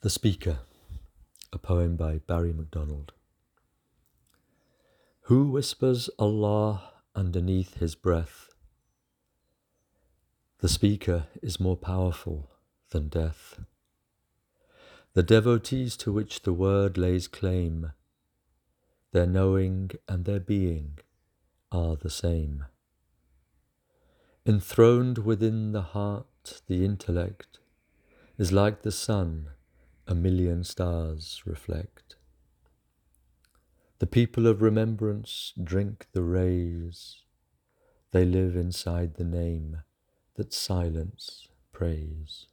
The Speaker, a poem by Barry McDonald. Who whispers Allah underneath his breath? The speaker is more powerful than death. The devotees to which the word lays claim, their knowing and their being are the same. Enthroned within the heart, the intellect is like the sun a million stars reflect. The people of remembrance drink the rays, they live inside the name that silence praise.